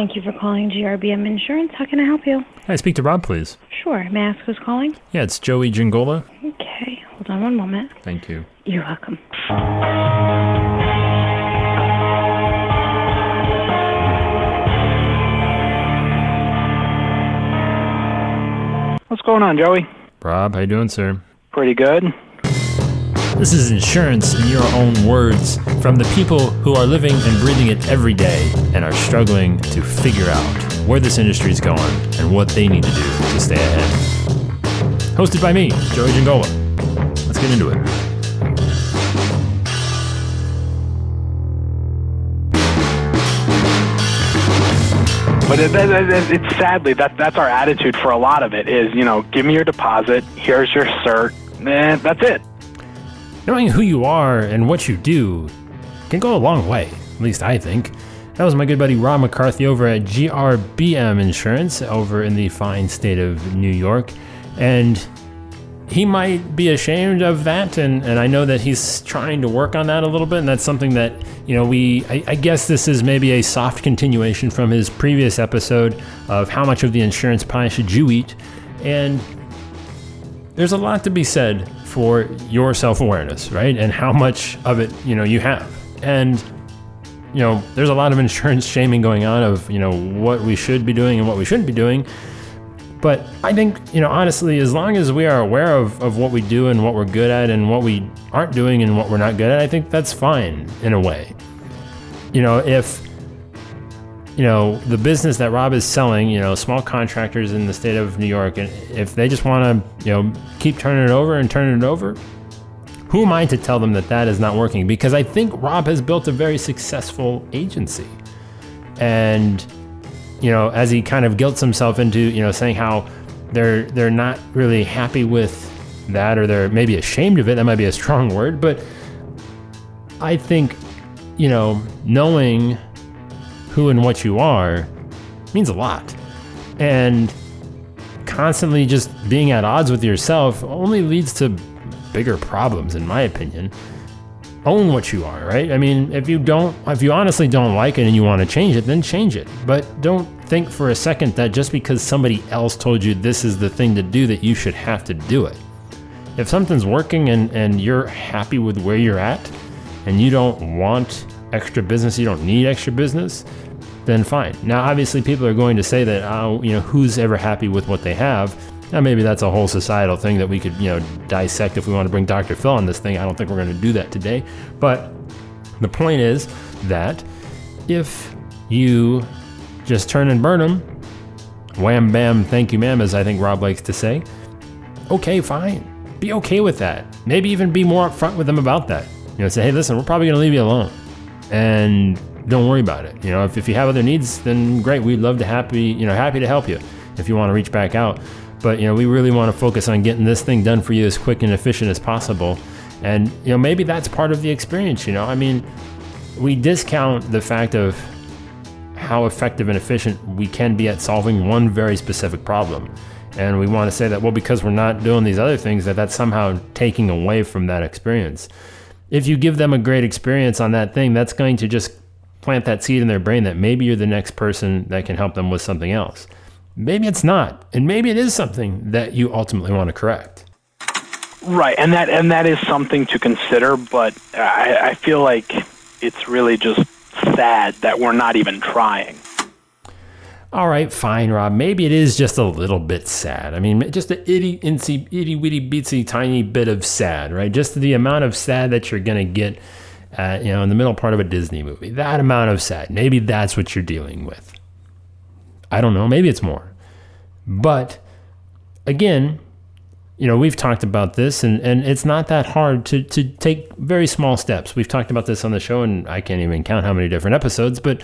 Thank you for calling GRBM Insurance. How can I help you? Can I speak to Rob, please? Sure. May I ask who's calling? Yeah, it's Joey Giangola. Okay. Hold on one moment. Thank you. You're welcome. What's going on, Joey? Rob, how you doing, sir? Pretty good. This is insurance in your own words from the people who are living and breathing it every day and are struggling to figure out where this industry is going and what they need to do to stay ahead. Hosted by me, Joey Giangola. Let's get into it. But it, it, it, it's sadly that that's our attitude for a lot of it. Is you know, give me your deposit. Here's your cert. Eh, that's it. Knowing who you are and what you do can go a long way, at least I think. That was my good buddy Rob McCarthy over at GRBM Insurance over in the fine state of New York. And he might be ashamed of that, and, and I know that he's trying to work on that a little bit, and that's something that, you know, we, I, I guess this is maybe a soft continuation from his previous episode of how much of the insurance pie should you eat. And there's a lot to be said for your self-awareness, right? And how much of it, you know, you have. And you know, there's a lot of insurance shaming going on of, you know, what we should be doing and what we shouldn't be doing. But I think, you know, honestly, as long as we are aware of, of what we do and what we're good at and what we aren't doing and what we're not good at, I think that's fine in a way. You know, if you know, the business that Rob is selling, you know, small contractors in the state of New York, and if they just want to, you know, keep turning it over and turning it over, who am I to tell them that that is not working? Because I think Rob has built a very successful agency. And, you know, as he kind of guilts himself into, you know, saying how they're they're not really happy with that or they're maybe ashamed of it, that might be a strong word, but I think, you know, knowing who and what you are means a lot. And constantly just being at odds with yourself only leads to bigger problems, in my opinion. Own what you are, right? I mean, if you don't, if you honestly don't like it and you want to change it, then change it. But don't think for a second that just because somebody else told you this is the thing to do, that you should have to do it. If something's working and, and you're happy with where you're at and you don't want extra business, you don't need extra business, then fine. Now, obviously, people are going to say that, oh, you know, who's ever happy with what they have? Now, maybe that's a whole societal thing that we could, you know, dissect if we want to bring Dr. Phil on this thing. I don't think we're going to do that today. But the point is that if you just turn and burn them, wham bam, thank you, ma'am, as I think Rob likes to say, okay, fine. Be okay with that. Maybe even be more upfront with them about that. You know, say, hey, listen, we're probably going to leave you alone. And don't worry about it. You know, if, if you have other needs, then great. We'd love to happy, you know, happy to help you if you want to reach back out. But you know, we really want to focus on getting this thing done for you as quick and efficient as possible. And you know, maybe that's part of the experience. You know, I mean, we discount the fact of how effective and efficient we can be at solving one very specific problem. And we want to say that well, because we're not doing these other things, that that's somehow taking away from that experience. If you give them a great experience on that thing, that's going to just plant that seed in their brain that maybe you're the next person that can help them with something else. Maybe it's not, and maybe it is something that you ultimately want to correct. Right, and that and that is something to consider. But I, I feel like it's really just sad that we're not even trying. All right, fine, Rob. Maybe it is just a little bit sad. I mean, just a itty incy, itty witty beatsy tiny bit of sad, right? Just the amount of sad that you're gonna get, at, you know, in the middle part of a Disney movie. That amount of sad. Maybe that's what you're dealing with. I don't know. Maybe it's more. But again, you know, we've talked about this, and, and it's not that hard to, to take very small steps. We've talked about this on the show, and I can't even count how many different episodes, but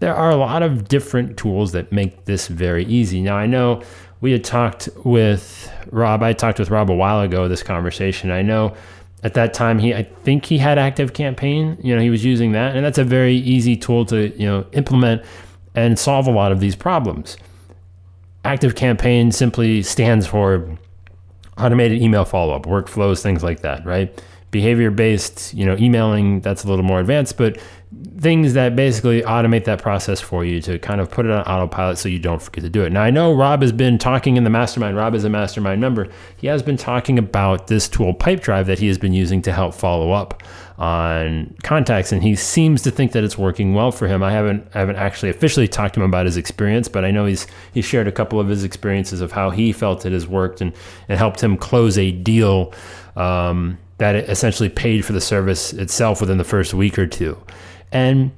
there are a lot of different tools that make this very easy. Now, I know we had talked with Rob, I talked with Rob a while ago, this conversation. I know at that time he I think he had active campaign, you know, he was using that, and that's a very easy tool to, you know, implement and solve a lot of these problems. Active campaign simply stands for automated email follow-up, workflows, things like that, right? Behavior based, you know, emailing, that's a little more advanced, but things that basically automate that process for you to kind of put it on autopilot so you don't forget to do it. Now, I know Rob has been talking in the mastermind. Rob is a mastermind member. He has been talking about this tool, Pipedrive, that he has been using to help follow up on contacts, and he seems to think that it's working well for him. I haven't I haven't actually officially talked to him about his experience, but I know he's he shared a couple of his experiences of how he felt it has worked and and helped him close a deal. Um, that it essentially paid for the service itself within the first week or two. And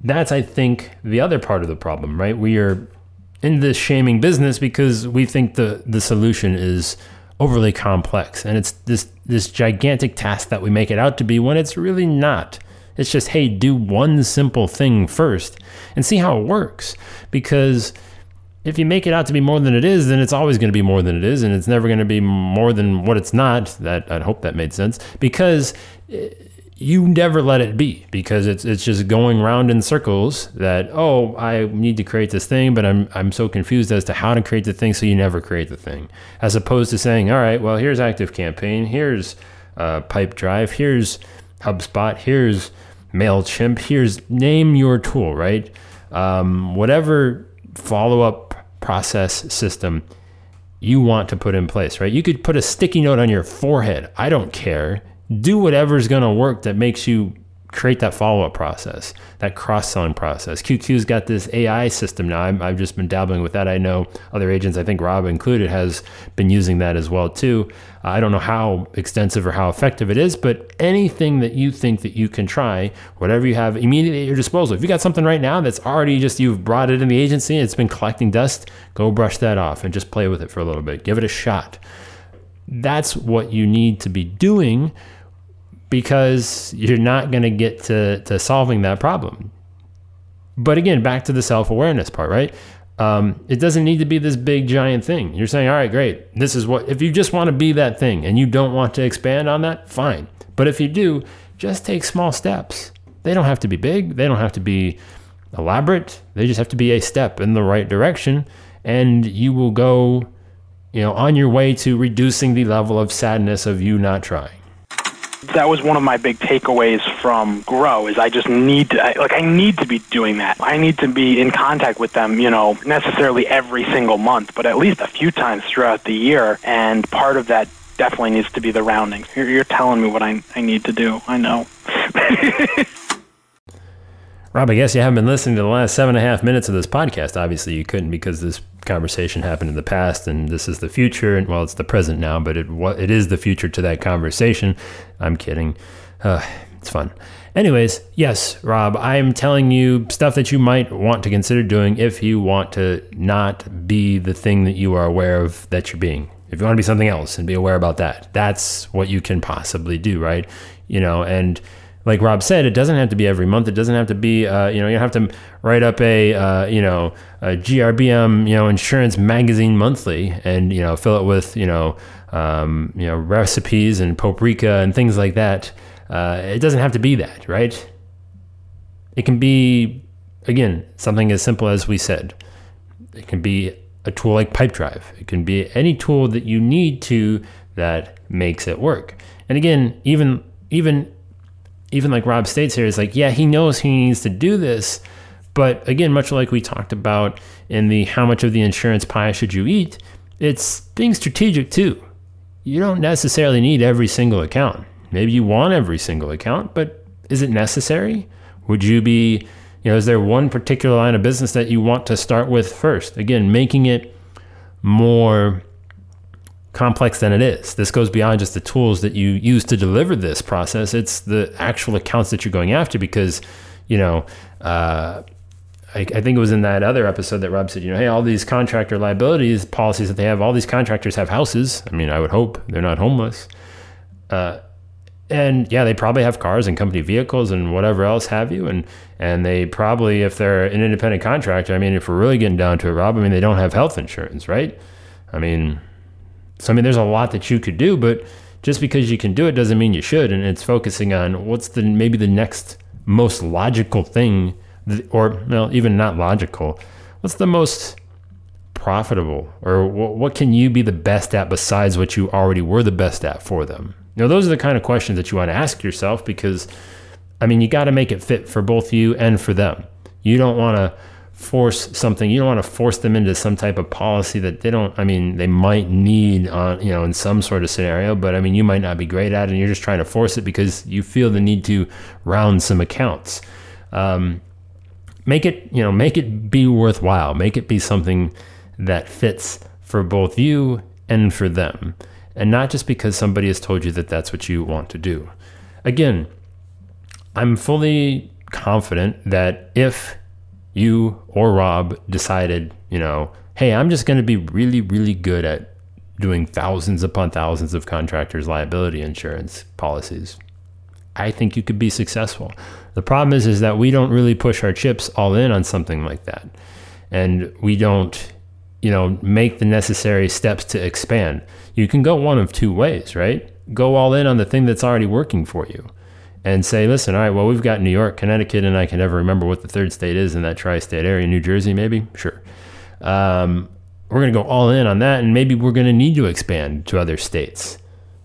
that's, I think, the other part of the problem, right? We are in this shaming business because we think the, the solution is overly complex and it's this this gigantic task that we make it out to be when it's really not. It's just, hey, do one simple thing first and see how it works. Because if you make it out to be more than it is, then it's always going to be more than it is, and it's never going to be more than what it's not. That I hope that made sense. Because you never let it be because it's it's just going round in circles that oh I need to create this thing but I'm I'm so confused as to how to create the thing so you never create the thing. As opposed to saying all right well here's active campaign here's uh, Pipedrive here's HubSpot here's Mailchimp here's name your tool right? Um, whatever follow up process system you want to put in place right? You could put a sticky note on your forehead. I don't care. Do whatever's going to work that makes you create that follow up process, that cross selling process. QQ's got this AI system now. i have just been dabbling with that. I know other agents, I think Rob included, has been using that as well too. I don't know how extensive or how effective it is, but anything that you think that you can try, whatever you have immediately at your disposal. If you got something right now that's already just you've brought it in the agency, it's been collecting dust, go brush that off and just play with it for a little bit. Give it a shot. That's what you need to be doing because you're not going to get to to solving that problem. But again, back to the self awareness part, right? Um, it doesn't need to be this big giant thing. You're saying, all right, great. This is what, if you just want to be that thing and you don't want to expand on that, fine. But if you do, just take small steps. They don't have to be big, they don't have to be elaborate. They just have to be a step in the right direction. And you will go, you know, on your way to reducing the level of sadness of you not trying that was one of my big takeaways from Grow is I just need to I, like I need to be doing that. I need to be in contact with them, you know, necessarily every single month, but at least a few times throughout the year. And part of that definitely needs to be the rounding. You're, you're telling me what I I need to do. I know. Rob, I guess you haven't been listening to the last seven and a half minutes of this podcast. Obviously, you couldn't because this conversation happened in the past, and this is the future. And well, it's the present now, but it it is the future to that conversation. I'm kidding. Uh, it's fun. Anyways, yes, Rob, I'm telling you stuff that you might want to consider doing if you want to not be the thing that you are aware of that you're being. If you want to be something else and be aware about that, that's what you can possibly do, right? You know, and like Rob said, it doesn't have to be every month. It doesn't have to be, uh, you know, you have to write up a, uh, you know, a GRBM, you know, insurance magazine monthly and, you know, fill it with, you know, um, you know, recipes and paprika and things like that. Uh, it doesn't have to be that, right? It can be, again, something as simple as we said. It can be a tool like Pipedrive. It can be any tool that you need to that makes it work. And again, even even even like Rob states here, is like, yeah, he knows he needs to do this. But again, much like we talked about in the how much of the insurance pie should you eat, it's being strategic too. You don't necessarily need every single account. Maybe you want every single account, but is it necessary? Would you be, you know, is there one particular line of business that you want to start with first? Again, making it more complex than it is. This goes beyond just the tools that you use to deliver this process. It's the actual accounts that you're going after because, you know, uh, I, I, think it was in that other episode that Rob said, you know, hey, all these contractor liabilities policies that they have, all these contractors have houses. I mean, I would hope they're not homeless. Uh, and yeah, they probably have cars and company vehicles and whatever else have you. And and they probably, if they're an independent contractor, I mean, if we're really getting down to it, Rob, I mean, they don't have health insurance, right? I mean, so I mean, there's a lot that you could do, but just because you can do it doesn't mean you should. And it's focusing on what's the maybe the next most logical thing, or even not logical. What's the most profitable, or what can you be the best at besides what you already were the best at for them? Know, those are the kind of questions that you want to ask yourself because, I mean, you got to make it fit for both you and for them. You don't want to force something. You don't want to force them into some type of policy that they don't. I mean, they might need on you know in some sort of scenario, but I mean, you might not be great at it, and you're just trying to force it because you feel the need to round some accounts. Um, make it you know make it be worthwhile. Make it be something that fits for both you and for them, and not just because somebody has told you that that's what you want to do. Again, I'm fully confident that if you or Rob decided, you know, hey, I'm just going to be really, really good at doing thousands upon thousands of contractors' liability insurance policies, I think you could be successful. The problem is, is that we don't really push our chips all in on something like that, and we don't, you know, make the necessary steps to expand. You can go one of two ways, right? Go all in on the thing that's already working for you and say, listen, all right, well, we've got New York, Connecticut, and I can never remember what the third state is in that tri state area, New Jersey, maybe? Sure. Um, we're going to go all in on that, and maybe we're going to need to expand to other states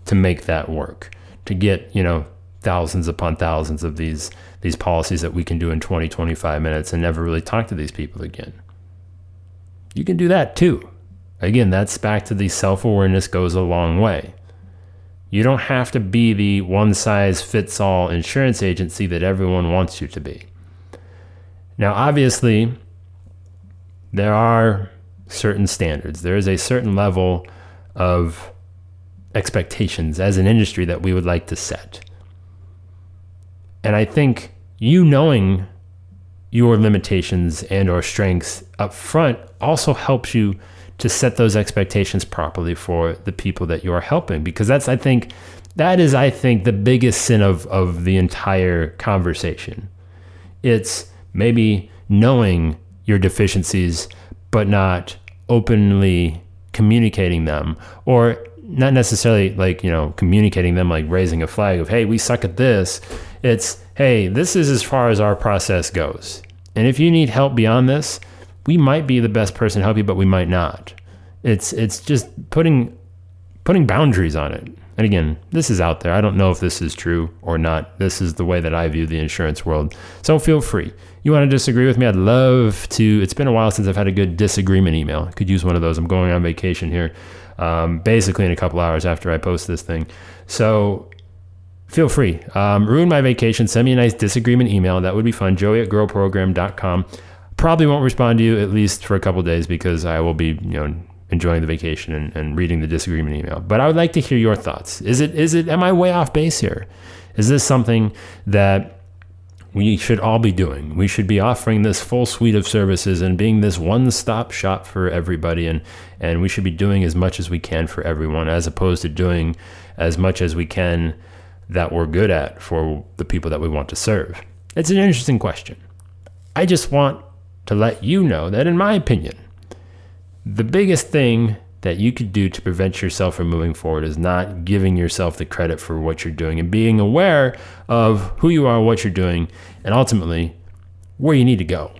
to make that work, to get, you know, thousands upon thousands of these these policies that we can do in 20 25 minutes and never really talk to these people again you can do that too again that's back to the self-awareness goes a long way you don't have to be the one size fits all insurance agency that everyone wants you to be. Now, obviously, there are certain standards. There is a certain level of expectations as an industry that we would like to set. And I think you knowing your limitations and or strengths up front also helps you to set those expectations properly for the people that you are helping. Because that's i think that is i think the biggest sin of of the entire conversation. It's maybe knowing your deficiencies but not openly communicating them or not necessarily like you know communicating them like raising a flag of hey we suck at this. It's hey this is as far as our process goes. And if you need help beyond this we might be the best person to help you, but we might not. It's it's just putting putting boundaries on it. And again, this is out there. I don't know if this is true or not. This is the way that I view the insurance world. So feel free. You want to disagree with me? I'd love to. It's been a while since I've had a good disagreement email. I could use one of those. I'm going on vacation here, um, basically in a couple hours after I post this thing. So feel free. Um, ruin my vacation. Send me a nice disagreement email. That would be fun. Joey at growprogram.com. Probably won't respond to you at least for a couple days because I will be, you know, enjoying the vacation and, and reading the disagreement email. But I would like to hear your thoughts. Is it is it am I way off base here? Is this something that we should all be doing? We should be offering this full suite of services and being this one-stop shop for everybody and and we should be doing as much as we can for everyone as opposed to doing as much as we can that we're good at for the people that we want to serve. It's an interesting question. I just want to let you know that, in my opinion, the biggest thing that you could do to prevent yourself from moving forward is not giving yourself the credit for what you're doing and being aware of who you are, what you're doing, and ultimately where you need to go.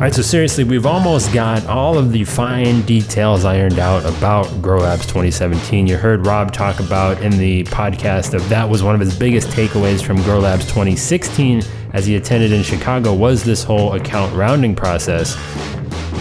All right, so seriously, we've almost got all of the fine details ironed out about Grow Labs 2017. You heard Rob talk about in the podcast of that was one of his biggest takeaways from Grow Labs 2016 as he attended in Chicago was this whole account rounding process.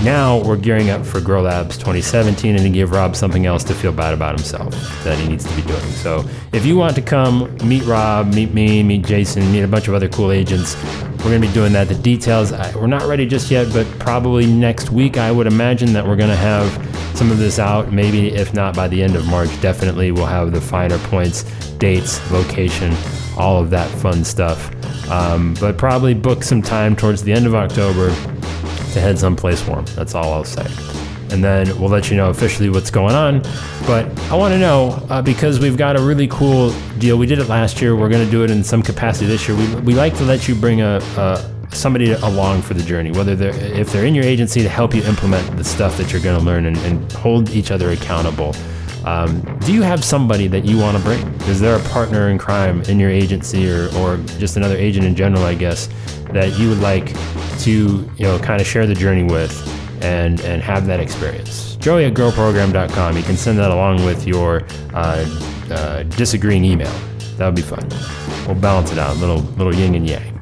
Now we're gearing up for Grow Labs 2017 and to give Rob something else to feel bad about himself that he needs to be doing. So if you want to come meet Rob, meet me, meet Jason, meet a bunch of other cool agents, we're going to be doing that. The details, we're not ready just yet, but probably next week, I would imagine that we're going to have some of this out. Maybe if not by the end of March, definitely we'll have the finer points, dates, location, all of that fun stuff. Um, but probably book some time towards the end of October to head someplace warm. That's all I'll say. And then we'll let you know officially what's going on. But I want to know uh, because we've got a really cool deal. We did it last year. We're going to do it in some capacity this year. We, we like to let you bring a, a somebody along for the journey, whether they're if they're in your agency to help you implement the stuff that you're going to learn and, and, hold each other accountable. Um, do you have somebody that you want to bring? Is there a partner in crime in your agency or, or just another agent in general, I guess, that you would like to, you know, kind of share the journey with and and have that experience. Joey at growprogram.com. You can send that along with your uh, uh, disagreeing email. That would be fun. We'll balance it out, a little little yin and yang.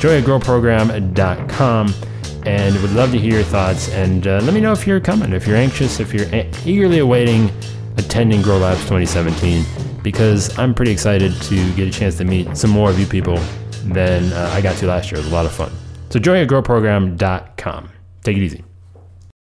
Joey at growprogram.com and would love to hear your thoughts. And uh, let me know if you're coming, if you're anxious, if you're a- eagerly awaiting attending Grow Labs 2017, because I'm pretty excited to get a chance to meet some more of you people than uh, I got to last year. It was a lot of fun. So join at growprogram.com. Take it easy.